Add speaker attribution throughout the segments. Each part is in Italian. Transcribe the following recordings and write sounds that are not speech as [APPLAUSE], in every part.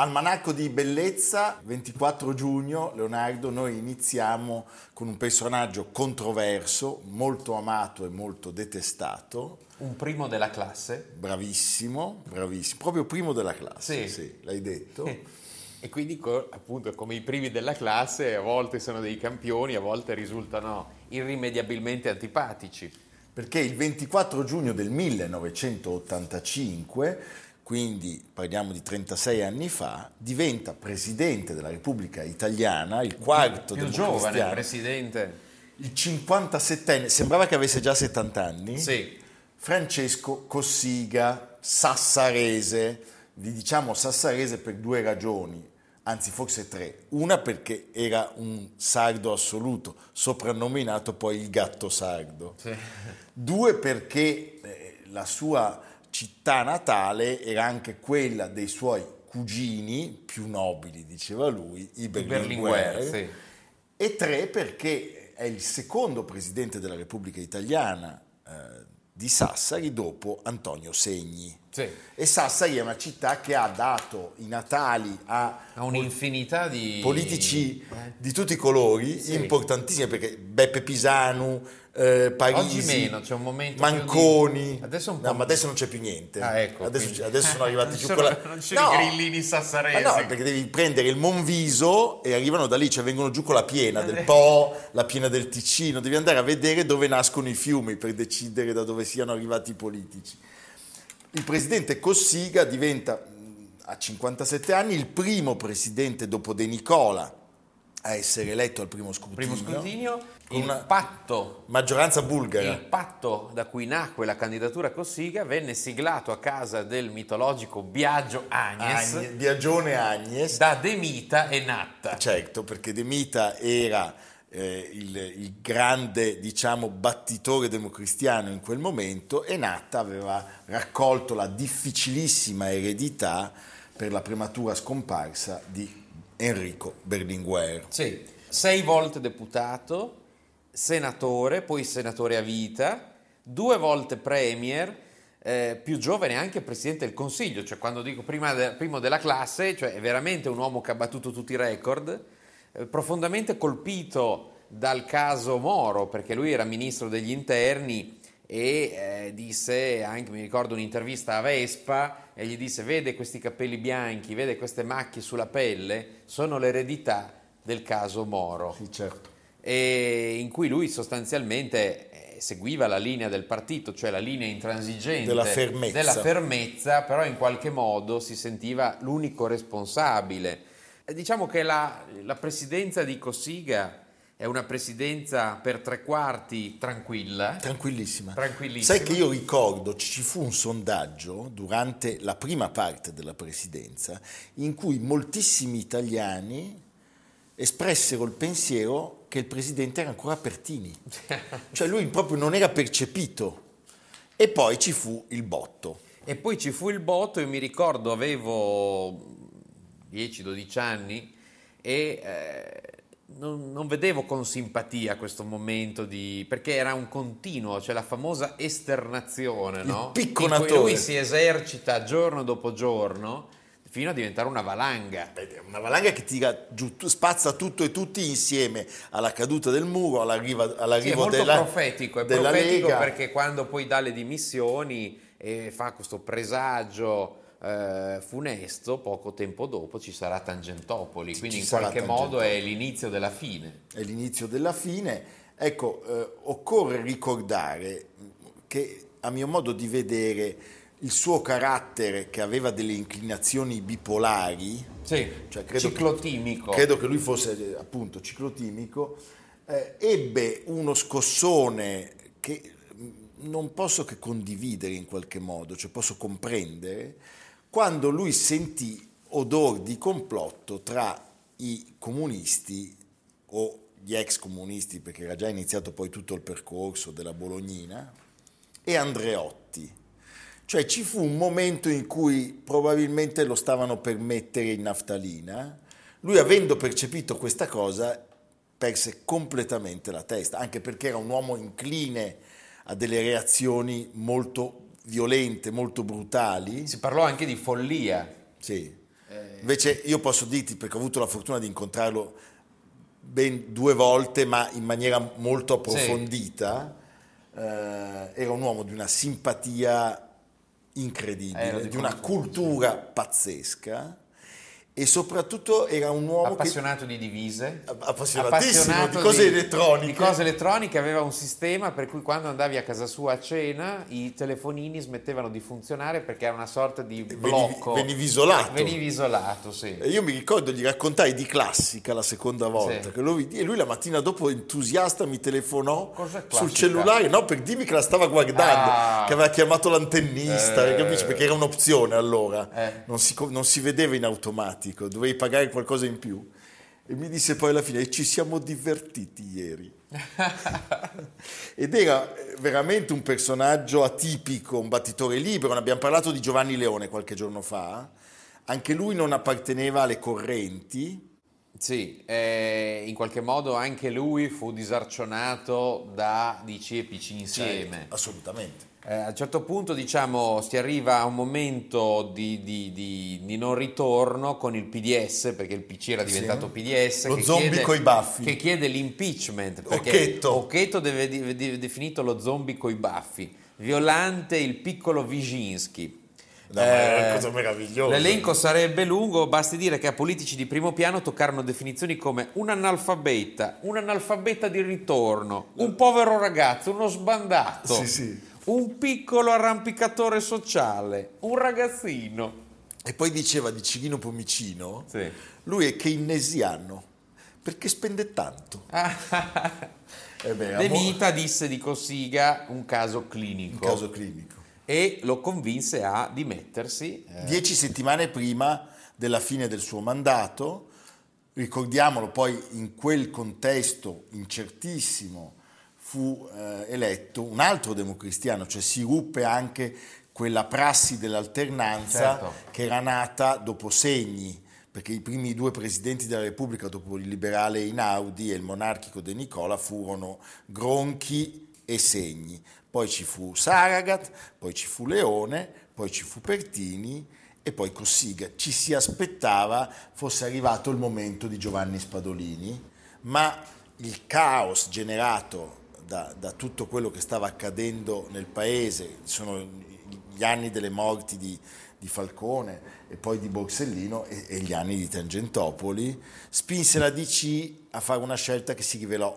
Speaker 1: Almanacco di bellezza, 24 giugno, Leonardo, noi iniziamo con un personaggio controverso, molto amato e molto detestato.
Speaker 2: Un primo della classe.
Speaker 1: Bravissimo, bravissimo, proprio primo della classe,
Speaker 2: sì,
Speaker 1: sì l'hai detto.
Speaker 2: E quindi appunto come i primi della classe a volte sono dei campioni, a volte risultano irrimediabilmente antipatici.
Speaker 1: Perché il 24 giugno del 1985 quindi parliamo di 36 anni fa, diventa presidente della Repubblica Italiana, il quarto
Speaker 2: più giovane presidente.
Speaker 1: Il 57enne, sembrava che avesse già 70 anni.
Speaker 2: Sì.
Speaker 1: Francesco Cossiga, sassarese. Vi diciamo sassarese per due ragioni, anzi forse tre. Una perché era un sardo assoluto, soprannominato poi il gatto sardo.
Speaker 2: Sì.
Speaker 1: Due perché eh, la sua città natale era anche quella dei suoi cugini più nobili, diceva lui, i Berlinguer,
Speaker 2: sì.
Speaker 1: e tre perché è il secondo presidente della Repubblica Italiana eh, di Sassari dopo Antonio Segni.
Speaker 2: Sì.
Speaker 1: E Sassari è una città che ha dato i natali a,
Speaker 2: a un'infinità di
Speaker 1: politici eh. di tutti i colori,
Speaker 2: sì.
Speaker 1: importantissimi perché Beppe Pisanu, eh, Parisi,
Speaker 2: Oggi meno, c'è un momento
Speaker 1: Manconi.
Speaker 2: Di... Adesso un
Speaker 1: no, ma adesso non c'è più niente.
Speaker 2: Ah, ecco,
Speaker 1: adesso, adesso, sono [LAUGHS] arrivati
Speaker 2: non
Speaker 1: giù
Speaker 2: sono,
Speaker 1: con la...
Speaker 2: Non sono no, i grillini sassaresi.
Speaker 1: No, perché devi prendere il Monviso e arrivano da lì, cioè vengono giù con la piena del Po, la piena del Ticino, devi andare a vedere dove nascono i fiumi per decidere da dove siano arrivati i politici. Il presidente Cossiga diventa a 57 anni il primo presidente dopo De Nicola a essere eletto al primo scrutinio.
Speaker 2: Primo scrutinio, il patto,
Speaker 1: maggioranza bulgara.
Speaker 2: Il patto da cui nacque la candidatura Cossiga venne siglato a casa del mitologico Biagio Agnes.
Speaker 1: Agnes Biagione Agnes.
Speaker 2: Da De Mita e Natta.
Speaker 1: Certo, perché De Mita era eh, il, il, grande diciamo, battitore democristiano in quel momento e Natta aveva raccolto la difficilissima eredità per la prematura scomparsa di Enrico Berlinguer.
Speaker 2: Sì, sei volte deputato, senatore, poi senatore a vita, due volte premier, eh, più giovane anche presidente del Consiglio, cioè quando dico prima de, primo della classe, cioè è veramente un uomo che ha battuto tutti i record, eh, profondamente colpito dal caso Moro, perché lui era ministro degli interni e eh, disse, anche mi ricordo un'intervista a Vespa, e gli disse, vede questi capelli bianchi, vede queste macchie sulla pelle, sono l'eredità del caso Moro.
Speaker 1: Sì, certo.
Speaker 2: E in cui lui sostanzialmente eh, seguiva la linea del partito, cioè la linea intransigente
Speaker 1: della fermezza.
Speaker 2: della fermezza, però in qualche modo si sentiva l'unico responsabile. E diciamo che la, la presidenza di Cossiga è una presidenza per tre quarti tranquilla.
Speaker 1: Tranquillissima.
Speaker 2: Tranquillissima.
Speaker 1: Sai che io ricordo, ci fu un sondaggio durante la prima parte della presidenza in cui moltissimi italiani espressero il pensiero che il presidente era ancora Pertini. [LAUGHS] cioè lui proprio non era percepito. E poi ci fu il botto.
Speaker 2: E poi ci fu il botto, io mi ricordo avevo 10-12 anni e... Eh, non, non, vedevo con simpatia questo momento di... perché era un continuo, cioè la famosa esternazione, no?
Speaker 1: Il picconatore.
Speaker 2: lui si esercita giorno dopo giorno fino a diventare una valanga.
Speaker 1: Una valanga che tira giù, spazza tutto e tutti insieme alla caduta del muro, all'arrivo, all'arrivo
Speaker 2: sì, è
Speaker 1: della
Speaker 2: profetico, è
Speaker 1: della
Speaker 2: profetico
Speaker 1: Lega.
Speaker 2: perché quando poi dà le dimissioni e fa questo presagio eh, funesto, poco tempo dopo ci sarà Tangentopoli, quindi
Speaker 1: Ci
Speaker 2: in qualche modo è l'inizio della fine.
Speaker 1: È l'inizio della fine. Ecco, eh, occorre ricordare che a mio modo di vedere il suo carattere che aveva delle inclinazioni bipolari,
Speaker 2: Sì,
Speaker 1: Cioè, credo
Speaker 2: ciclotimico.
Speaker 1: credo che lui fosse appunto ciclotimico, eh, ebbe uno scossone che non posso che condividere in qualche modo, cioè posso comprendere, quando lui sentì odor di complotto tra i comunisti o gli ex comunisti, perché era già iniziato poi tutto il percorso della Bolognina, e Andreotti. Cioè ci fu un momento in cui probabilmente lo stavano per mettere in naftalina. Lui avendo percepito questa cosa perse completamente la testa, anche perché era un uomo incline a delle reazioni molto violente, molto brutali.
Speaker 2: Si parlò anche di follia.
Speaker 1: Sì. Invece io posso dirti, perché ho avuto la fortuna di incontrarlo ben due volte, ma in maniera molto approfondita, sì. eh, era un uomo di una simpatia incredibile, di, di una cultura pazzesca e soprattutto era un uomo
Speaker 2: appassionato
Speaker 1: che,
Speaker 2: di divise.
Speaker 1: Appassionatissimo appassionato di cose di, elettroniche.
Speaker 2: di cose elettroniche aveva un sistema per cui quando andavi a casa sua a cena i telefonini smettevano di funzionare perché era una sorta di blocco.
Speaker 1: venivi, venivi isolato.
Speaker 2: Venivi isolato sì.
Speaker 1: E io mi ricordo gli raccontai di classica la seconda volta sì. che lo vidi e lui la mattina dopo entusiasta mi telefonò sul cellulare no per dirmi che la stava guardando ah. che aveva chiamato l'antennista eh. capisci perché era un'opzione allora. Eh. non, si, non si vedeva in automatico automatico, dovevi pagare qualcosa in più. E mi disse poi alla fine, ci siamo divertiti ieri. [LAUGHS] Ed era veramente un personaggio atipico, un battitore libero. Ne abbiamo parlato di Giovanni Leone qualche giorno fa. Anche lui non apparteneva alle correnti.
Speaker 2: Sì, eh, in qualche modo anche lui fu disarcionato da DC e PC insieme.
Speaker 1: Sì, assolutamente.
Speaker 2: Eh, a un certo punto diciamo si arriva a un momento di, di, di, di, non ritorno con il PDS perché il PC era diventato sì. PDS
Speaker 1: lo zombie chiede, coi baffi
Speaker 2: che chiede l'impeachment perché
Speaker 1: Occhetto,
Speaker 2: Occhetto deve, deve, definito lo zombie coi baffi Violante il piccolo Viginski
Speaker 1: No, è una cosa meravigliosa.
Speaker 2: L'elenco sarebbe lungo, basti dire che a politici di primo piano toccarono definizioni come un analfabeta, un analfabeta di ritorno, un povero ragazzo, uno sbandato.
Speaker 1: Sì, sì
Speaker 2: un piccolo arrampicatore sociale, un ragazzino.
Speaker 1: E poi diceva di Cirino Pomicino,
Speaker 2: sì.
Speaker 1: lui è keynesiano, perché spende tanto. [LAUGHS]
Speaker 2: eh beh, De Mita disse di Cossiga un caso clinico.
Speaker 1: Un caso clinico.
Speaker 2: E lo convinse a dimettersi.
Speaker 1: Eh. Dieci settimane prima della fine del suo mandato, ricordiamolo poi in quel contesto incertissimo, fu eh, eletto un altro democristiano, cioè si ruppe anche quella prassi dell'alternanza certo. che era nata dopo Segni, perché i primi due presidenti della Repubblica, dopo il liberale Inaudi e il monarchico De Nicola, furono Gronchi e Segni. Poi ci fu Saragat, poi ci fu Leone, poi ci fu Pertini e poi Cossiga. Ci si aspettava fosse arrivato il momento di Giovanni Spadolini, ma il caos generato da, da, tutto quello che stava accadendo nel paese, sono gli anni delle morti di, di Falcone e poi di Borsellino e, e, gli anni di Tangentopoli, spinse la DC a fare una scelta che si rivelò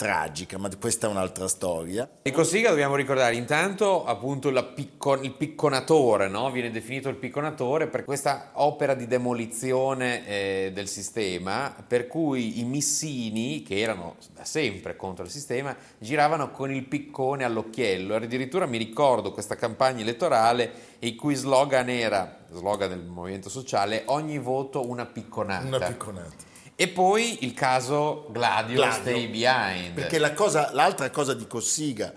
Speaker 1: tragica, ma questa è un'altra storia.
Speaker 2: E Cossiga dobbiamo ricordare intanto appunto picco, il picconatore, no? viene definito il picconatore per questa opera di demolizione eh, del sistema, per cui i missini, che erano da sempre contro il sistema, giravano con il piccone all'occhiello. Addirittura mi ricordo questa campagna elettorale il cui slogan era, slogan del movimento sociale, ogni voto una picconata.
Speaker 1: Una picconata.
Speaker 2: E poi il caso Gladio, Gladio Stay Behind.
Speaker 1: Perché la cosa, l'altra cosa di Cossiga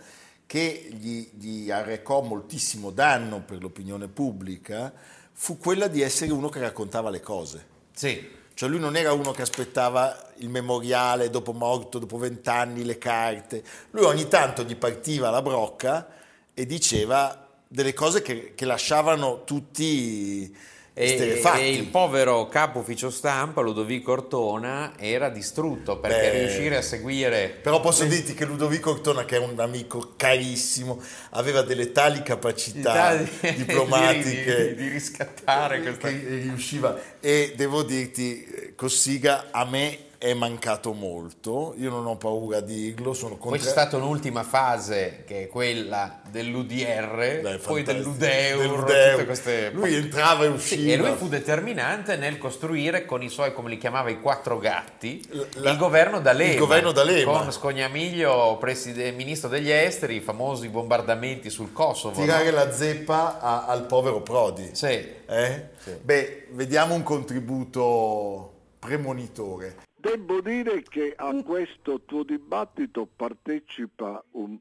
Speaker 1: che gli, gli arrecò moltissimo danno per l'opinione pubblica fu quella di essere uno che raccontava le cose.
Speaker 2: Sì.
Speaker 1: Cioè lui non era uno che aspettava il memoriale dopo morto, dopo vent'anni, le carte. Lui ogni tanto gli partiva la brocca e diceva delle cose che, che lasciavano tutti
Speaker 2: e, e, il povero capo ufficio stampa Ludovico Ortona era distrutto perché Beh, riuscire a seguire
Speaker 1: però posso dirti che Ludovico Ortona che è un amico carissimo aveva delle tali capacità [LAUGHS] diplomatiche
Speaker 2: di, di, di, riscattare questa
Speaker 1: che riusciva. E devo dirti Cossiga a me è mancato molto, io non ho paura di dirlo. Sono
Speaker 2: contra... Poi c'è stata un'ultima fase che è quella dell'UDR, Beh, poi dell'UDEUR,
Speaker 1: dell'UDEUR. Queste...
Speaker 2: Lui
Speaker 1: entrava e usciva.
Speaker 2: Sì, e lui fu determinante nel costruire con i suoi, come li chiamava, i quattro gatti, La... il governo D'Alema.
Speaker 1: Il governo D'Alema.
Speaker 2: Con Scognamiglio, preside... ministro degli esteri, i famosi bombardamenti sul Kosovo.
Speaker 1: Tirare
Speaker 2: no?
Speaker 1: la zeppa a, al povero Prodi.
Speaker 2: Sì.
Speaker 1: Eh?
Speaker 2: sì.
Speaker 1: Beh, vediamo un contributo premonitore.
Speaker 3: Devo dire che a questo tuo dibattito partecipa un,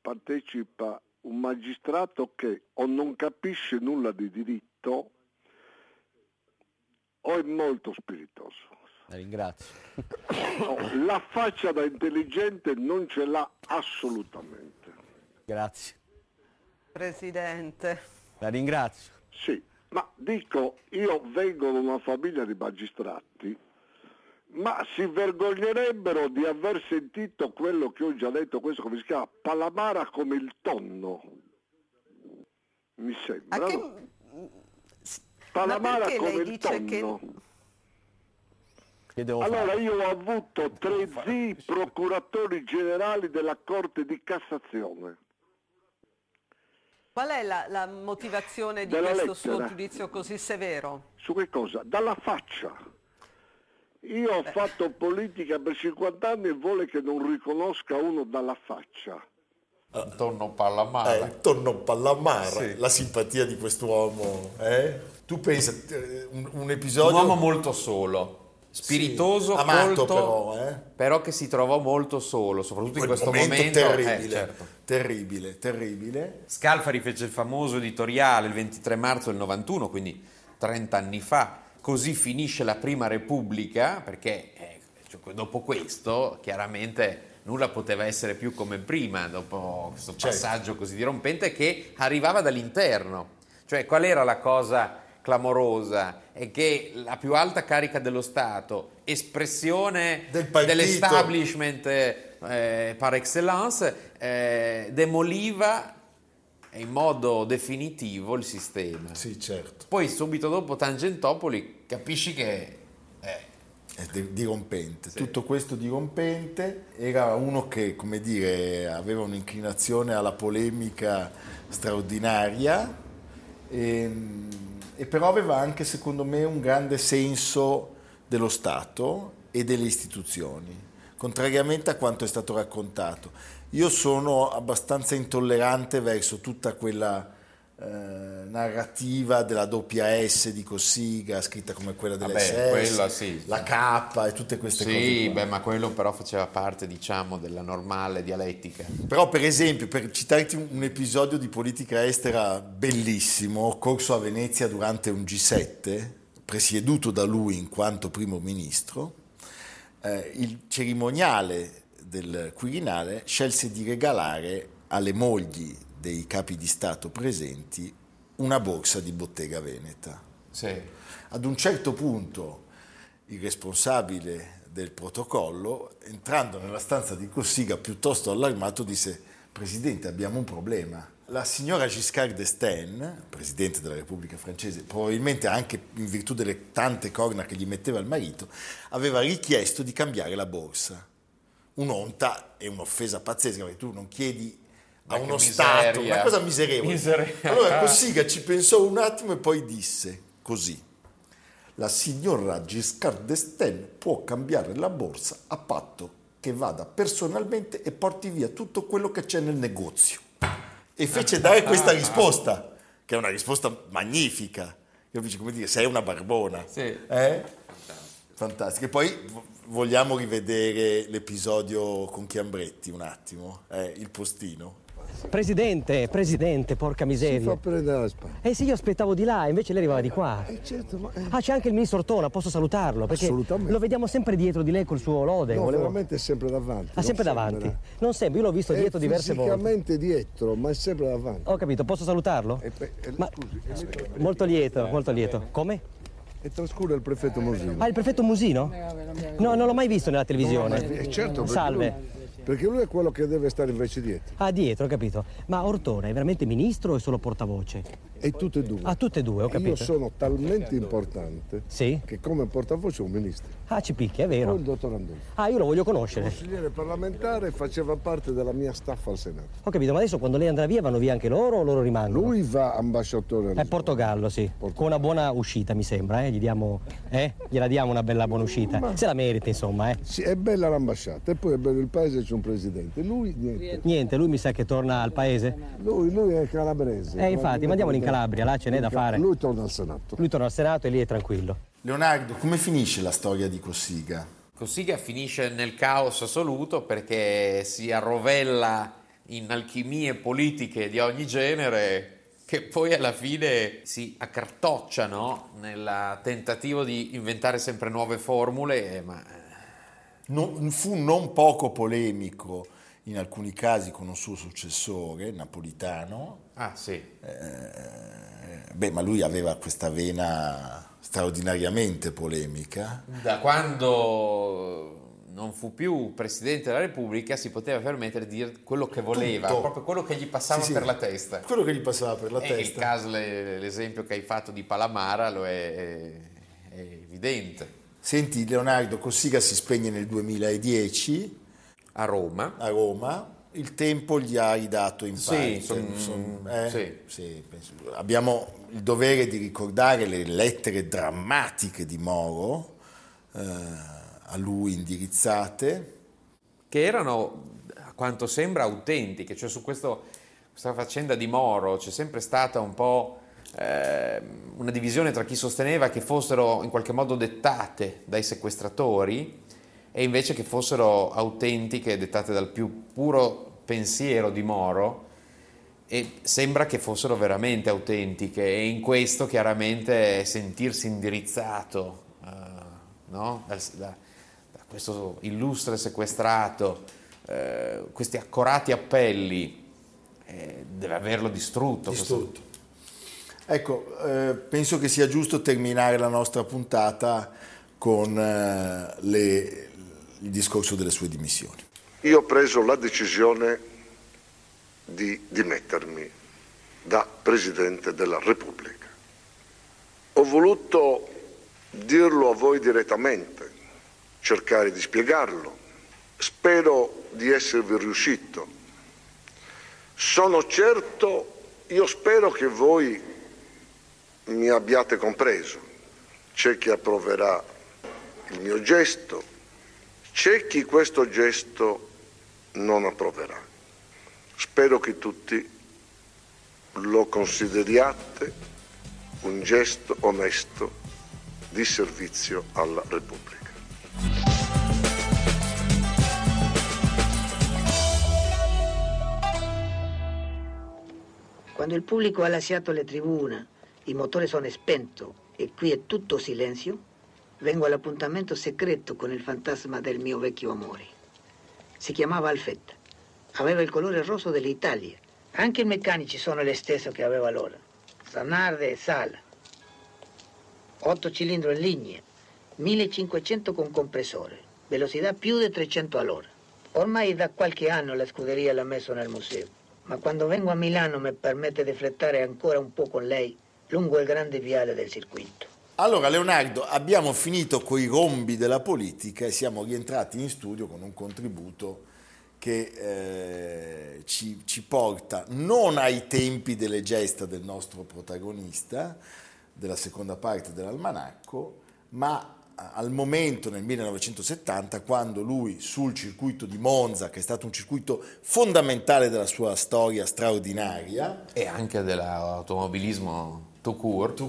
Speaker 3: partecipa un magistrato che o non capisce nulla di diritto o è molto spiritoso.
Speaker 4: La ringrazio.
Speaker 3: No, la faccia da intelligente non ce l'ha assolutamente.
Speaker 4: Grazie.
Speaker 5: Presidente.
Speaker 4: La ringrazio.
Speaker 3: Sì, ma dico, io vengo da una famiglia di magistrati, ma si vergognerebbero di aver sentito quello che ho già detto, questo come si chiama, Palamara come il tonno. Mi sembra.
Speaker 5: Che...
Speaker 3: no? Palamara come il tonno.
Speaker 4: Che
Speaker 3: Allora
Speaker 4: fare?
Speaker 3: io ho avuto tre zii procuratori generali della Corte di Cassazione.
Speaker 5: Qual è la, la motivazione di
Speaker 3: Della
Speaker 5: questo suo
Speaker 3: lettera.
Speaker 5: giudizio così severo?
Speaker 3: Su che cosa? Dalla faccia. Io ho fatto politica per 50 anni e vuole che non riconosca uno dalla faccia.
Speaker 2: Tonno Pallamara.
Speaker 1: Eh, tonno Pallamara,
Speaker 2: Sì.
Speaker 1: la simpatia di quest'uomo. Eh? Tu pensa, eh, un, un
Speaker 2: Un
Speaker 1: episodio...
Speaker 2: uomo molto solo, spiritoso,
Speaker 1: Sì, amato
Speaker 2: colto,
Speaker 1: però, eh.
Speaker 2: però che si trovò molto solo, soprattutto in
Speaker 1: quel
Speaker 2: questo
Speaker 1: momento,
Speaker 2: momento.
Speaker 1: terribile,
Speaker 2: eh, certo.
Speaker 1: terribile, terribile.
Speaker 2: Scalfari fece il famoso editoriale il 23 marzo del 91, quindi 30 anni fa. Così finisce la prima Repubblica, perché eh, cioè, dopo questo chiaramente nulla poteva essere più come prima, dopo questo
Speaker 1: Certo.
Speaker 2: passaggio così dirompente che arrivava dall'interno. Cioè, qual era la cosa clamorosa? È che la più alta carica dello Stato, espressione
Speaker 1: Del
Speaker 2: dell'establishment eh, par excellence, eh, demoliva in modo definitivo il sistema.
Speaker 1: Sì, certo.
Speaker 2: Poi subito dopo Tangentopoli capisci che
Speaker 1: È di- dirompente. Tutto questo dirompente era uno che, come dire, aveva un'inclinazione alla polemica straordinaria e, e però aveva anche, secondo me, un grande senso dello Stato e delle istituzioni, contrariamente a quanto è stato raccontato. Io sono abbastanza intollerante verso tutta quella eh, narrativa della doppia S di Cossiga, scritta come quella
Speaker 2: Vabbè,
Speaker 1: dell'SS,
Speaker 2: quella sì.
Speaker 1: la K e tutte queste cose.
Speaker 2: sì, beh, ma quello però faceva parte, diciamo, della normale dialettica.
Speaker 1: Però per esempio, per citarti un, un episodio di politica estera bellissimo, occorso a Venezia durante un G7, presieduto da lui in quanto primo ministro, eh, il cerimoniale del Quirinale scelse di regalare alle mogli dei capi di Stato presenti una borsa di bottega veneta.
Speaker 2: Sì.
Speaker 1: Ad un certo punto il responsabile del protocollo, entrando nella stanza di Cossiga piuttosto allarmato, disse Presidente abbiamo un problema. La signora Giscard d'Estaing, Presidente della Repubblica Francese, probabilmente anche in virtù delle tante corna che gli metteva il marito, aveva richiesto di cambiare la borsa. Un'onta e un'offesa pazzesca, perché tu non chiedi a uno
Speaker 2: miseria.
Speaker 1: Stato, una cosa miserevole.
Speaker 2: Miseria.
Speaker 1: Allora Cossiga ci pensò un attimo e poi disse così. La signora Giscard d'Estaing può cambiare la borsa a patto che vada personalmente e porti via tutto quello che c'è nel negozio. E fece dare questa [LAUGHS] risposta, che è una risposta magnifica. Io dice come dire, sei una barbona.
Speaker 2: Sì.
Speaker 1: Eh? Fantastico. E poi vogliamo rivedere l'episodio con Chiambretti un attimo, eh, il postino.
Speaker 6: Presidente, presidente, porca
Speaker 3: Si
Speaker 6: miseria.
Speaker 3: fa prendere la spalla.
Speaker 6: Eh sì, io aspettavo di là, invece lei arrivava di qua.
Speaker 3: Eh, certo, ma... eh,
Speaker 6: Ah, c'è anche il ministro Ortona, posso salutarlo? Perché
Speaker 3: Assolutamente.
Speaker 6: lo vediamo sempre dietro di lei col suo lode.
Speaker 3: No,
Speaker 6: volevo-
Speaker 3: veramente è sempre davanti.
Speaker 6: Ah, sempre
Speaker 3: sembra.
Speaker 6: davanti. Non sempre, io l'ho visto
Speaker 3: È
Speaker 6: dietro diverse volte.
Speaker 3: fisicamente dietro, ma è sempre davanti.
Speaker 6: Ho capito, posso salutarlo?
Speaker 3: E, pe- e-
Speaker 6: Ma-
Speaker 3: scusi,
Speaker 6: Molto lieto, molto lieto. Come?
Speaker 3: E trascura il prefetto Mosino.
Speaker 6: Ah, il prefetto Musino? No, non l'ho mai visto nella televisione.
Speaker 3: Eh, certo,
Speaker 6: Salve.
Speaker 3: lui- perché lui è quello che deve stare invece dietro.
Speaker 6: Ah, dietro, ho capito. Ma Ortona è veramente ministro o è solo portavoce?
Speaker 3: E tutte e due.
Speaker 6: Ah, tutte e due, ho
Speaker 3: Io
Speaker 6: capito.
Speaker 3: sono talmente importante
Speaker 6: Sì?
Speaker 3: che come portavoce ho un ministro.
Speaker 6: Ah, ci picchia, è
Speaker 3: Poi
Speaker 6: vero.
Speaker 3: il dottor Andolfo.
Speaker 6: Ah, io lo voglio conoscere.
Speaker 3: Consigliere parlamentare faceva parte della mia staff al Senato.
Speaker 6: Ho capito, ma adesso quando lei andrà via vanno via anche loro o loro rimangono?
Speaker 3: Lui va ambasciatore a
Speaker 6: È
Speaker 3: Lisbona.
Speaker 6: Portogallo, sì.
Speaker 3: Portogallo.
Speaker 6: Con una buona uscita, mi sembra, eh? Gli diamo. Eh? Gliela diamo una bella buona uscita. Se la merita, insomma, eh.
Speaker 3: Sì, è bella l'ambasciata e poi è bello il paese, c'è un presidente. Lui niente.
Speaker 6: Niente, lui mi sa che torna al paese.
Speaker 3: Lui, lui è calabrese.
Speaker 6: Eh, infatti, mandiamolo in Calabria, là ce n'è da fare.
Speaker 3: Lui torna al Senato.
Speaker 6: Lui torna al Senato e lì è tranquillo.
Speaker 1: Leonardo, come finisce la storia di Cossiga?
Speaker 2: Cossiga finisce nel caos assoluto perché si arrovella in alchimie politiche di ogni genere che poi alla fine si accartocciano nel tentativo di inventare sempre nuove formule, eh, ma
Speaker 1: Non- fu non poco polemico in alcuni casi con un suo successore, Napolitano.
Speaker 2: ah sì,
Speaker 1: Eh, beh, ma lui aveva questa vena straordinariamente polemica.
Speaker 2: da quando non fu più Presidente della Repubblica si poteva permettere di dire quello che voleva,
Speaker 1: Tutto.
Speaker 2: proprio quello che gli passava
Speaker 1: Sì, sì.
Speaker 2: per la testa.
Speaker 1: Quello che gli passava per la
Speaker 2: E il
Speaker 1: testa.
Speaker 2: caso, le- l'esempio che hai fatto di Palamara lo è, è- è evidente.
Speaker 1: Senti, Leonardo Cossiga si spegne nel 2010
Speaker 2: A Roma,
Speaker 1: a Roma. Il tempo gli ha ridato in
Speaker 2: Sì,
Speaker 1: parte.
Speaker 2: son-
Speaker 1: son- eh?
Speaker 2: sì.
Speaker 1: Sì, Abbiamo il dovere di ricordare le lettere drammatiche di Moro eh, a lui indirizzate.
Speaker 2: che erano a quanto sembra autentiche, cioè su questo- questa faccenda di Moro c'è sempre stata un po' una divisione tra chi sosteneva che fossero in qualche modo dettate dai sequestratori e invece che fossero autentiche, dettate dal più puro pensiero di Moro e sembra che fossero veramente autentiche e in questo chiaramente sentirsi indirizzato eh, no? Dal- da, da questo illustre sequestrato, eh, questi accorati appelli, eh, deve averlo distrutto.
Speaker 1: Distrutto. Ecco, eh, penso che sia giusto terminare la nostra puntata con eh, le- il discorso delle sue dimissioni.
Speaker 3: Io ho preso la decisione di dimettermi da Presidente della Repubblica. Ho voluto dirlo a voi direttamente, cercare di spiegarlo. Spero di esservi riuscito. Sono certo, io spero che voi mi abbiate compreso. C'è chi approverà il mio gesto, c'è chi questo gesto non approverà. Spero che tutti lo consideriate un gesto onesto di servizio alla Repubblica.
Speaker 7: Quando il pubblico ha lasciato le tribune, i motori sono spenti e qui è tutto silenzio, vengo all'appuntamento segreto con il fantasma del mio vecchio amore. Si chiamava Alfetta. Aveva il colore rosso dell'Italia. Anche i meccanici sono le stesse che aveva allora. Zanarde e Sala. Otto cilindri in linea, 1500 con compressore, velocità più di 300 all'ora. Ormai da qualche anno la scuderia l'ha messo nel museo, ma quando vengo a Milano mi permette di flettare ancora un po' con lei lungo il grande viale del circuito.
Speaker 1: Allora, Leonardo, abbiamo finito con i rombi della politica e siamo rientrati in studio con un contributo che eh, ci, ci porta non ai tempi delle gesta del nostro protagonista, della seconda parte dell'almanacco, ma al momento nel 1970 quando lui sul circuito di Monza, che è stato un circuito fondamentale della sua storia straordinaria,
Speaker 2: E anche dell'automobilismo tout court,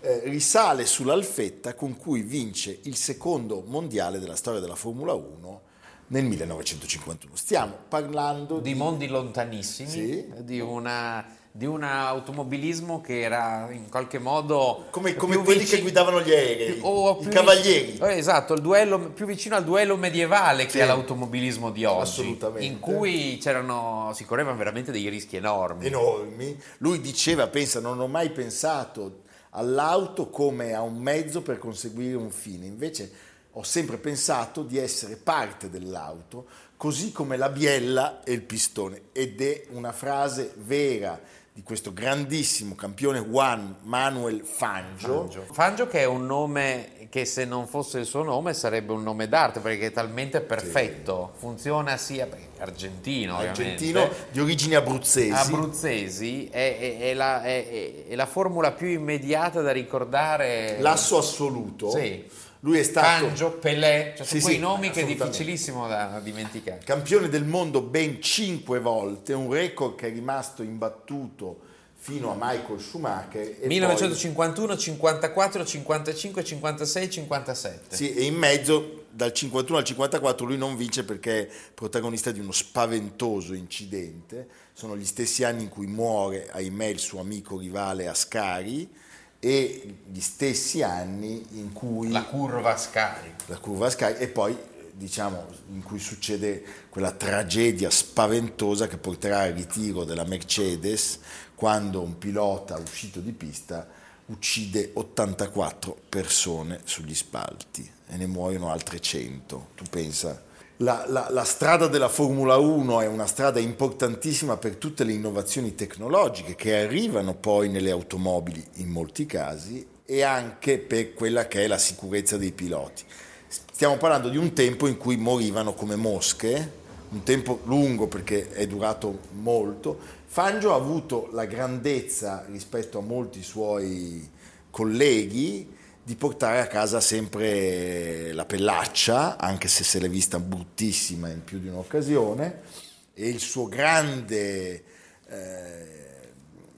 Speaker 1: eh, risale sull'Alfetta con cui vince il secondo mondiale della storia della Formula 1 nel 1951. Stiamo parlando
Speaker 2: di mondi lontanissimi,
Speaker 1: Sì.
Speaker 2: di, una, di un automobilismo che era in qualche modo
Speaker 1: come, come quelli
Speaker 2: vicino-
Speaker 1: che guidavano gli aerei,
Speaker 2: o
Speaker 1: i cavalieri.
Speaker 2: eh, esatto, il duello, più vicino al duello medievale
Speaker 1: Sì.
Speaker 2: che all'automobilismo di oggi,
Speaker 1: Assolutamente.
Speaker 2: in cui c'erano, si correvano veramente dei rischi enormi.
Speaker 1: enormi. Lui diceva, pensa, non ho mai pensato all'auto come a un mezzo per conseguire un fine, invece ho sempre pensato di essere parte dell'auto, così come la biella e il pistone. Ed è una frase vera di questo grandissimo campione Juan Manuel Fangio.
Speaker 2: Fangio. Fangio che è un nome che se non fosse il suo nome sarebbe un nome d'arte perché è talmente perfetto, funziona sia argentino,
Speaker 1: argentino
Speaker 2: ovviamente.
Speaker 1: di origini abruzzesi.
Speaker 2: Abruzzesi è, è- è la, è la formula più immediata da ricordare.
Speaker 1: L'asso assoluto.
Speaker 2: Sì.
Speaker 1: Lui è stato
Speaker 2: Fangio, Pelé, cioè
Speaker 1: Sì,
Speaker 2: sono quei
Speaker 1: sì,
Speaker 2: nomi che è difficilissimo da dimenticare.
Speaker 1: campione del mondo ben cinque volte, un record che è rimasto imbattuto fino a Michael Schumacher. E
Speaker 2: 1951, 54, 55, 56, 57.
Speaker 1: poi- sì, e in mezzo dal 51 al 54 lui non vince perché è protagonista di uno spaventoso incidente. Sono gli stessi anni in cui muore, ahimè, il suo amico rivale Ascari e gli stessi anni in cui
Speaker 2: La curva Ascari.
Speaker 1: la curva Sky e poi diciamo in cui succede quella tragedia spaventosa che porterà al ritiro della Mercedes quando un pilota uscito di pista uccide 84 persone sugli spalti e ne muoiono altre 100. Tu pensa? La, la- la strada della Formula 1 è una strada importantissima per tutte le innovazioni tecnologiche che arrivano poi nelle automobili in molti casi e anche per quella che è la sicurezza dei piloti. Stiamo parlando di un tempo in cui morivano come mosche, un tempo lungo perché è durato molto. Fangio ha avuto la grandezza rispetto a molti suoi colleghi di portare a casa sempre la pellaccia, anche se se l'è vista bruttissima in più di un'occasione, e il suo grande eh,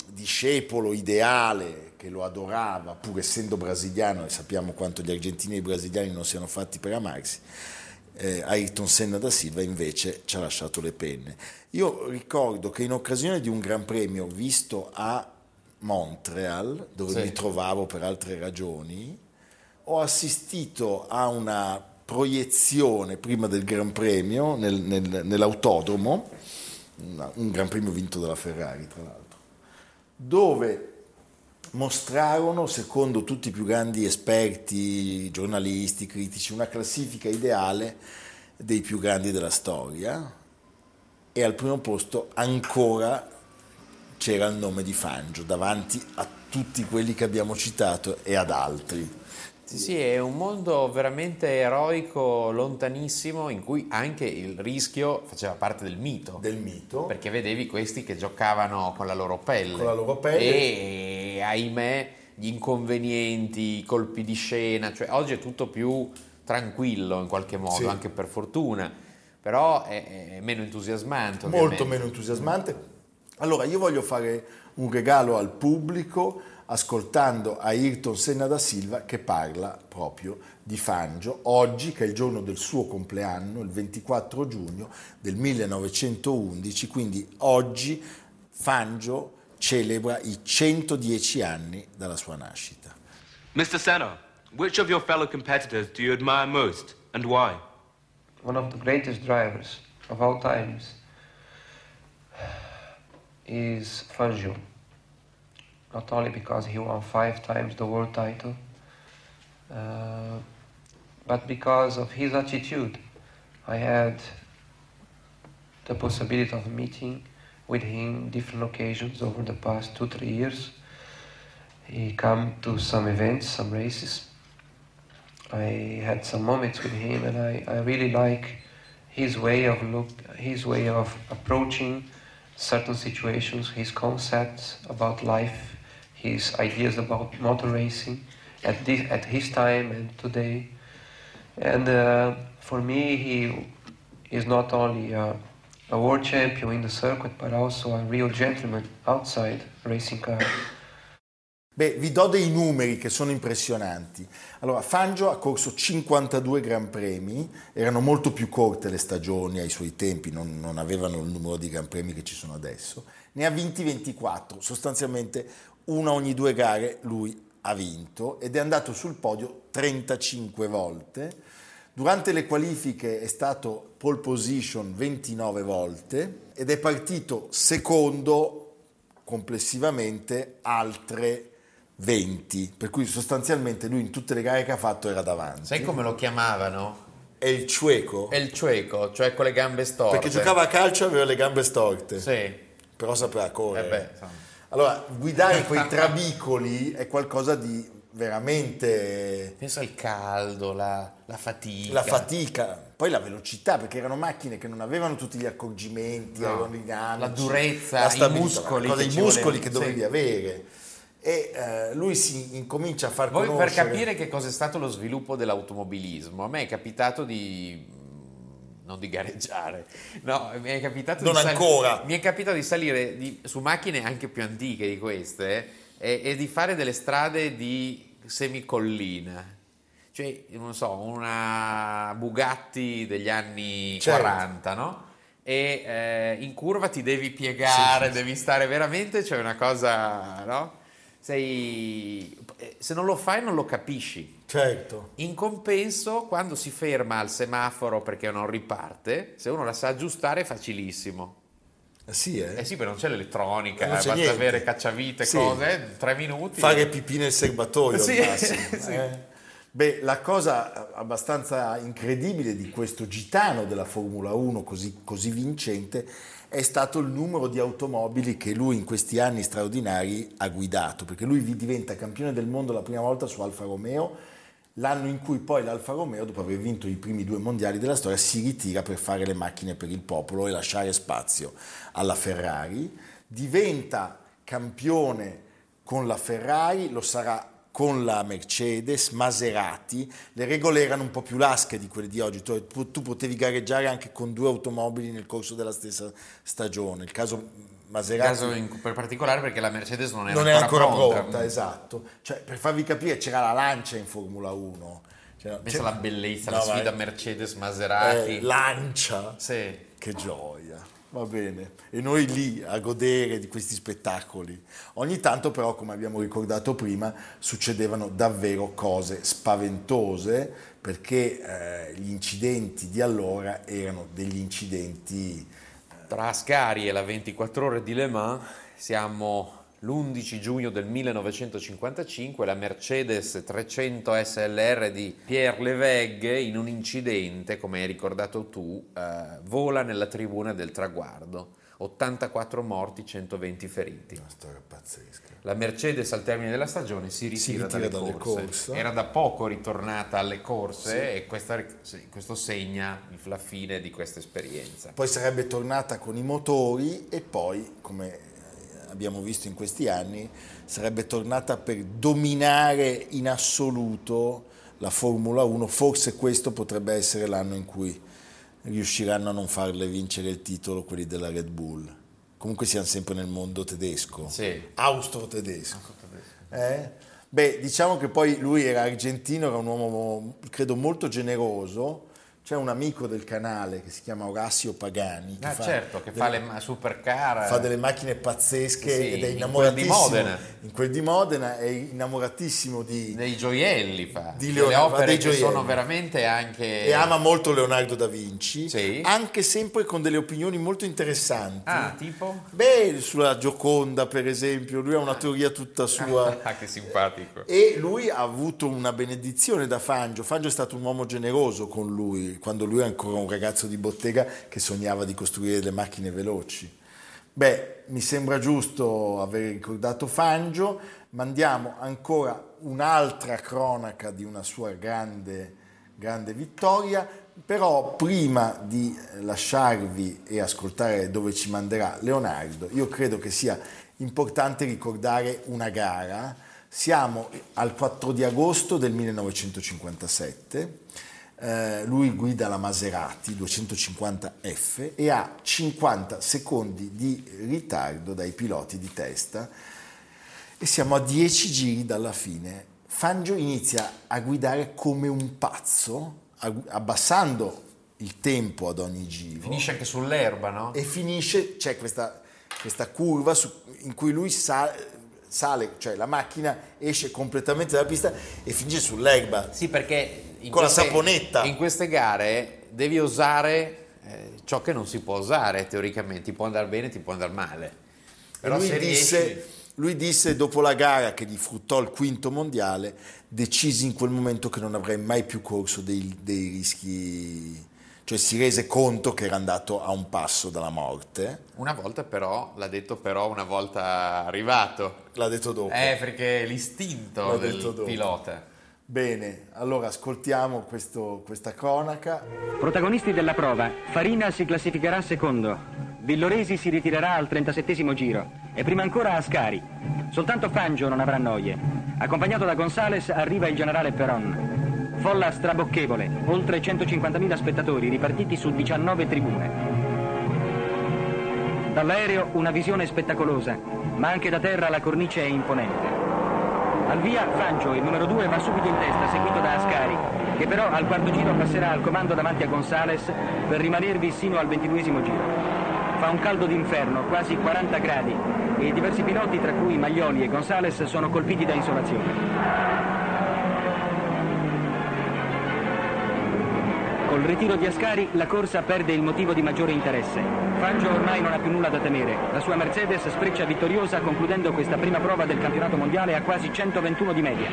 Speaker 1: discepolo ideale che lo adorava, pur essendo brasiliano, e sappiamo quanto gli argentini e i brasiliani non siano fatti per amarsi, eh, Ayrton Senna da Silva invece ci ha lasciato le penne. Io ricordo che in occasione di un Gran Premio visto a Montreal, dove
Speaker 2: Sì.
Speaker 1: mi trovavo per altre ragioni, ho assistito a una proiezione prima del Gran Premio nel- nel- nell'autodromo, una- un Gran Premio vinto dalla Ferrari tra l'altro, dove mostrarono, secondo tutti i più grandi esperti, giornalisti, critici, una classifica ideale dei più grandi della storia e al primo posto ancora c'era il nome di Fangio davanti a tutti quelli che abbiamo citato e ad altri.
Speaker 2: Sì, sì, è un mondo veramente eroico, lontanissimo, in cui anche il rischio faceva parte del mito.
Speaker 1: Del mito.
Speaker 2: Perché vedevi questi che giocavano con la loro pelle.
Speaker 1: Con la loro pelle.
Speaker 2: E ahimè, gli inconvenienti, i colpi di scena, cioè oggi è tutto più tranquillo in qualche modo,
Speaker 1: Sì.
Speaker 2: anche per fortuna, però è, è meno entusiasmante.
Speaker 1: molto
Speaker 2: ovviamente.
Speaker 1: meno entusiasmante. Allora, io voglio fare un regalo al pubblico ascoltando Ayrton Senna da Silva che parla proprio di Fangio, oggi che è il giorno del suo compleanno, il 24 giugno del 1911, quindi oggi Fangio celebra i 110 anni dalla sua nascita.
Speaker 8: Mr. Senna, which of your fellow competitors do you admire most and why?
Speaker 9: one of the greatest drivers of all times is Fangio. Not only because he won five times the world title, uh, but because of his attitude. I had the possibility of meeting with him different occasions over the past two three years. He come to some events, some races. I had some moments with him, and I, I really like his way of look, his way of approaching certain situations, his concepts about life, his ideas about motor racing at this, at his time and today. And uh, for me, he is not only a, a world champion in the circuit, but also a real gentleman outside racing cars.
Speaker 1: Beh, vi do dei numeri che sono impressionanti. Allora, Fangio ha corso 52 Gran Premi, erano molto più corte le stagioni ai suoi tempi, non, non avevano il numero di Gran Premi che ci sono adesso. Ne ha vinti 24, sostanzialmente una ogni due gare lui ha vinto ed è andato sul podio 35 volte. Durante le qualifiche è stato pole position 29 volte ed è partito secondo complessivamente altre 20, per cui sostanzialmente lui in tutte le gare che ha fatto era davanti.
Speaker 2: Sai come lo chiamavano?
Speaker 1: È il ciueco,
Speaker 2: È il ciueco, cioè con le gambe storte.
Speaker 1: perché giocava a calcio e aveva le gambe storte,
Speaker 2: Sì.
Speaker 1: però sapeva
Speaker 2: Eh
Speaker 1: correre.
Speaker 2: beh, insomma.
Speaker 1: Allora, guidare quei [LAUGHS] trabicoli è qualcosa di veramente...
Speaker 2: Pensa al caldo, la, la fatica.
Speaker 1: La fatica, poi la velocità, perché erano macchine che non avevano tutti gli accorgimenti
Speaker 2: No,
Speaker 1: aerodinamici,
Speaker 2: la durezza,
Speaker 1: la
Speaker 2: i muscoli
Speaker 1: cosa- i muscoli che dovevi
Speaker 2: sì.
Speaker 1: avere. E eh, lui si incomincia a far
Speaker 2: Voi per
Speaker 1: conoscere...
Speaker 2: capire che cosa è stato lo sviluppo dell'automobilismo, a me è capitato di mm, non di gareggiare, no, mi è capitato
Speaker 1: Non
Speaker 2: di
Speaker 1: ancora.
Speaker 2: mi è capitato di salire di- su macchine anche più antiche di queste e, e di fare delle strade di semicollina. Cioè, non so, una Bugatti degli anni
Speaker 1: Certo.
Speaker 2: 40, no? E eh, in curva ti devi piegare, devi stare veramente, c'è una cosa, no? Sei... eh, Se non lo fai non lo capisci.
Speaker 1: Certo.
Speaker 2: In compenso, quando si ferma al semaforo perché non riparte, se uno la sa aggiustare è facilissimo.
Speaker 1: Eh sì, eh.
Speaker 2: Eh sì, perché non c'è l'elettronica,
Speaker 1: Eh, non c'è
Speaker 2: basta
Speaker 1: niente.
Speaker 2: avere cacciavite,
Speaker 1: Sì.
Speaker 2: cose, tre minuti.
Speaker 1: Fare pipì nel serbatoio
Speaker 2: Sì, [LAUGHS] sì.
Speaker 1: eh. Beh, la cosa abbastanza incredibile di questo gitano della Formula 1 così, così vincente è stato il numero di automobili che lui in questi anni straordinari ha guidato, perché lui diventa campione del mondo la prima volta su Alfa Romeo, l'anno in cui poi l'Alfa Romeo, dopo aver vinto i primi due mondiali della storia, si ritira per fare le macchine per il popolo e lasciare spazio alla Ferrari, diventa campione con la Ferrari, lo sarà con la Mercedes, Maserati, le regole erano un po' più lasche di quelle di oggi, tu, tu potevi gareggiare anche con due automobili nel corso della stessa stagione, il caso Maserati
Speaker 2: caso in- per particolare perché la Mercedes non era
Speaker 1: non è
Speaker 2: ancora,
Speaker 1: ancora
Speaker 2: pronta.
Speaker 1: pronta, esatto, cioè, per farvi capire c'era la Lancia in Formula 1, Cioè,
Speaker 2: Pensa alla bellezza,
Speaker 1: No,
Speaker 2: la sfida Mercedes-Maserati.
Speaker 1: eh, Lancia,
Speaker 2: Sì.
Speaker 1: che gioia. Va bene, e noi lì a godere di questi spettacoli. Ogni tanto però, come abbiamo ricordato prima, succedevano davvero cose spaventose perché eh, gli incidenti di allora erano degli incidenti...
Speaker 2: Tra Ascari e la 24 ore di Le Mans siamo l'11 giugno del 1955, la Mercedes 300 SLR di Pierre Leveghe in un incidente, come hai ricordato tu, eh, vola nella tribuna del traguardo. 84 morti, 120 feriti.
Speaker 1: Una storia pazzesca.
Speaker 2: La Mercedes al termine della stagione si ritira,
Speaker 1: ritira
Speaker 2: dalle,
Speaker 1: dalle
Speaker 2: corse.
Speaker 1: corse.
Speaker 2: Era da poco ritornata alle corse e questa- sì, questo segna la fine di questa esperienza.
Speaker 1: Poi sarebbe tornata con i motori e poi, come abbiamo visto in questi anni, sarebbe tornata per dominare in assoluto la Formula 1. Forse questo potrebbe essere l'anno in cui riusciranno a non farle vincere il titolo quelli della Red Bull. Comunque siamo sempre nel mondo tedesco,
Speaker 2: Sì.
Speaker 1: austro-tedesco. Eh? Beh, diciamo che poi lui era argentino, era un uomo credo molto generoso. C'è un amico del canale che si chiama Orazio Pagani, che
Speaker 2: Ah,
Speaker 1: fa,
Speaker 2: certo, che
Speaker 1: delle,
Speaker 2: fa le ma- supercar.
Speaker 1: fa delle macchine pazzesche
Speaker 2: Sì,
Speaker 1: ed è
Speaker 2: in
Speaker 1: innamoratissimo.
Speaker 2: quel di Modena.
Speaker 1: In quel di Modena è innamoratissimo di,
Speaker 2: dei gioielli fa,
Speaker 1: Di
Speaker 2: delle
Speaker 1: Leonardo-
Speaker 2: opere
Speaker 1: dei
Speaker 2: che
Speaker 1: gioielli.
Speaker 2: sono veramente anche...
Speaker 1: e ama molto Leonardo da Vinci,
Speaker 2: Sì.
Speaker 1: anche sempre con delle opinioni molto interessanti.
Speaker 2: Ah, tipo?
Speaker 1: Beh, sulla Gioconda, per esempio, lui ha una teoria tutta sua. [LAUGHS]
Speaker 2: Ah, che simpatico.
Speaker 1: E lui ha avuto una benedizione da Fangio. Fangio è stato un uomo generoso con lui, quando lui era ancora un ragazzo di bottega che sognava di costruire delle macchine veloci. Beh, mi sembra giusto aver ricordato Fangio. Mandiamo ancora un'altra cronaca di una sua grande, grande vittoria. Però prima di lasciarvi e ascoltare dove ci manderà Leonardo, io credo che sia importante ricordare una gara. Siamo al 4 di agosto del 1957. Eh, lui guida la Maserati 250F e ha 50 secondi di ritardo dai piloti di testa e siamo a 10 giri dalla fine. Fangio inizia a guidare come un pazzo, abbassando il tempo ad ogni giro
Speaker 2: Finisce anche sull'erba, no?
Speaker 1: e finisce, c'è questa, questa curva su- in cui lui sa- sale, cioè la macchina esce completamente dalla pista e finisce sull'erba.
Speaker 2: Sì, perché
Speaker 1: Con la
Speaker 2: queste-
Speaker 1: saponetta.
Speaker 2: In queste gare devi osare eh, ciò che non si può osare teoricamente, ti può andare bene, ti può andare male. Però
Speaker 1: lui
Speaker 2: se
Speaker 1: disse,
Speaker 2: riesci...
Speaker 1: lui disse dopo la gara che gli fruttò il quinto mondiale, decisi in quel momento che non avrei mai più corso dei, dei rischi, cioè si rese conto che era andato a un passo dalla morte,
Speaker 2: Una volta però, l'ha detto però una volta arrivato.
Speaker 1: l'ha detto dopo.
Speaker 2: Eh, perché l'istinto
Speaker 1: L'ha
Speaker 2: del pilota.
Speaker 1: Bene, allora ascoltiamo questo- questa cronaca.
Speaker 10: Protagonisti della prova. Farina si classificherà secondo. Villoresi si ritirerà al 37 giro. E prima ancora Ascari. Soltanto Fangio non avrà noie. Accompagnato da Gonzales arriva il generale Peron. Folla strabocchevole, oltre 150.000 spettatori ripartiti su 19 tribune. Dall'aereo una visione spettacolosa, ma anche da terra la cornice è imponente. Al via, Fangio, il numero 2, va subito in testa, seguito da Ascari, che però al quarto giro passerà al comando davanti a Gonzales per rimanervi sino al ventiduesimo giro. Fa un caldo d'inferno, quasi 40 gradi, e diversi piloti, tra cui Maglioli e Gonzales, sono colpiti da insolazione. Col ritiro di Ascari la corsa perde il motivo di maggiore interesse. Fangio ormai non ha più nulla da temere. La sua Mercedes spreccia vittoriosa concludendo questa prima prova del campionato mondiale a quasi 121 di media.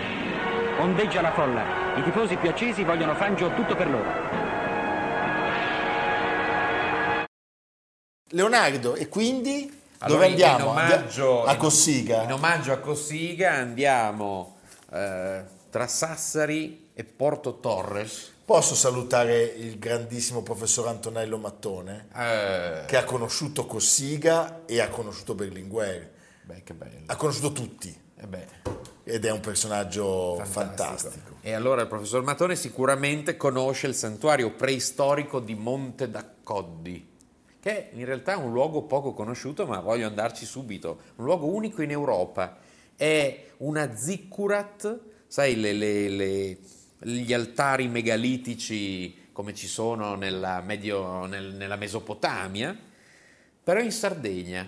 Speaker 10: Ondeggia la folla. I tifosi più accesi vogliono Fangio tutto per loro.
Speaker 1: Leonardo, e quindi
Speaker 2: Allora,
Speaker 1: dove andiamo?
Speaker 2: In omaggio,
Speaker 1: a Cossiga.
Speaker 2: In omaggio a Cossiga andiamo eh, tra Sassari e Porto Torres.
Speaker 1: Posso salutare il grandissimo professor Antonello Mattone,
Speaker 2: Eh,
Speaker 1: che ha conosciuto Cossiga e ha conosciuto Berlinguer.
Speaker 2: beh, che bello.
Speaker 1: Ha conosciuto tutti
Speaker 2: Eh beh,
Speaker 1: ed è un personaggio
Speaker 2: fantastico.
Speaker 1: fantastico.
Speaker 2: E allora il professor Mattone sicuramente conosce il santuario preistorico di Monte d'Accoddi, che in realtà è un luogo poco conosciuto, ma voglio andarci subito. Un luogo unico in Europa. È una ziccurat, sai, le- le- le- gli altari megalitici come ci sono nella, Medio- nel- nella Mesopotamia, però in Sardegna.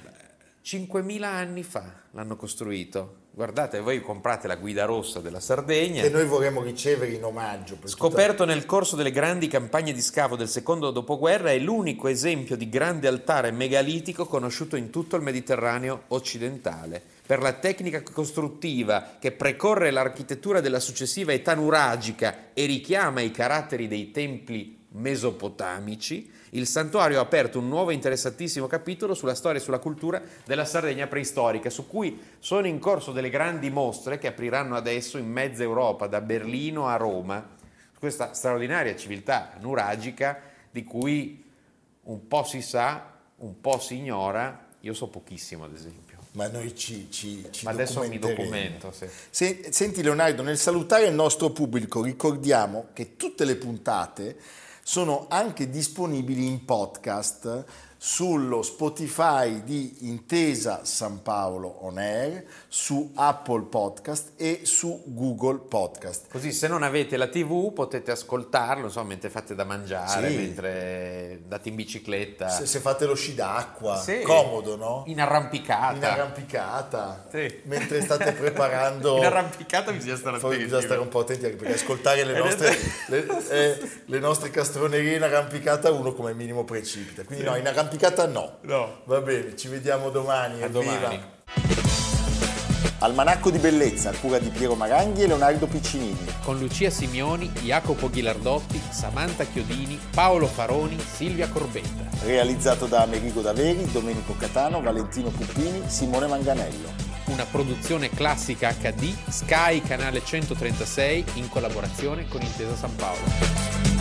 Speaker 2: 5.000 anni fa l'hanno costruito. Guardate, voi comprate la guida rossa della Sardegna.
Speaker 1: Che noi vorremmo ricevere in omaggio. per tutta-
Speaker 2: Scoperto nel corso delle grandi campagne di scavo del secondo dopoguerra, è l'unico esempio di grande altare megalitico conosciuto in tutto il Mediterraneo occidentale. Per la tecnica costruttiva che precorre l'architettura della successiva età nuragica e richiama i caratteri dei templi mesopotamici, il santuario ha aperto un nuovo interessantissimo capitolo sulla storia e sulla cultura della Sardegna preistorica, su cui sono in corso delle grandi mostre che apriranno adesso in mezza Europa, da Berlino a Roma, questa straordinaria civiltà nuragica di cui un po' si sa, un po' si ignora, io so pochissimo ad esempio.
Speaker 1: Ma noi ci, ci, ci
Speaker 2: Ma adesso mi documento. sì.
Speaker 1: Se- senti Leonardo, nel salutare il nostro pubblico ricordiamo che tutte le puntate sono anche disponibili in podcast sullo Spotify di Intesa San Paolo On Air, su Apple Podcast e su Google Podcast.
Speaker 2: Così se non avete la TV potete ascoltarlo, insomma, mentre fate da mangiare,
Speaker 1: Sì.
Speaker 2: mentre andate in bicicletta,
Speaker 1: Se, se fate lo sci d'acqua,
Speaker 2: Sì.
Speaker 1: comodo, no?
Speaker 2: in arrampicata.
Speaker 1: In arrampicata,
Speaker 2: Sì.
Speaker 1: mentre state preparando... [LAUGHS]
Speaker 2: In arrampicata bisogna stare attenti.
Speaker 1: bisogna stare un po' attenti anche perché ascoltare le
Speaker 2: è- [LAUGHS]
Speaker 1: nostre, le, eh, le nostre castronerie in arrampicata uno come minimo precipita. Quindi no, in arrampicata no.
Speaker 2: No.
Speaker 1: Va bene, ci vediamo domani.
Speaker 2: A
Speaker 1: evviva.
Speaker 2: domani.
Speaker 1: Almanacco di bellezza a cura di Piero Maranghi e Leonardo Piccinini.
Speaker 2: Con Lucia Simioni, Jacopo Ghilardotti, Samantha Chiodini, Paolo Faroni, Silvia Corbetta.
Speaker 1: Realizzato da Amerigo Daveri, Domenico Catano, Valentino Puppini, Simone Manganello.
Speaker 2: Una produzione classica HD, Sky Canale 136 in collaborazione con Intesa San Paolo.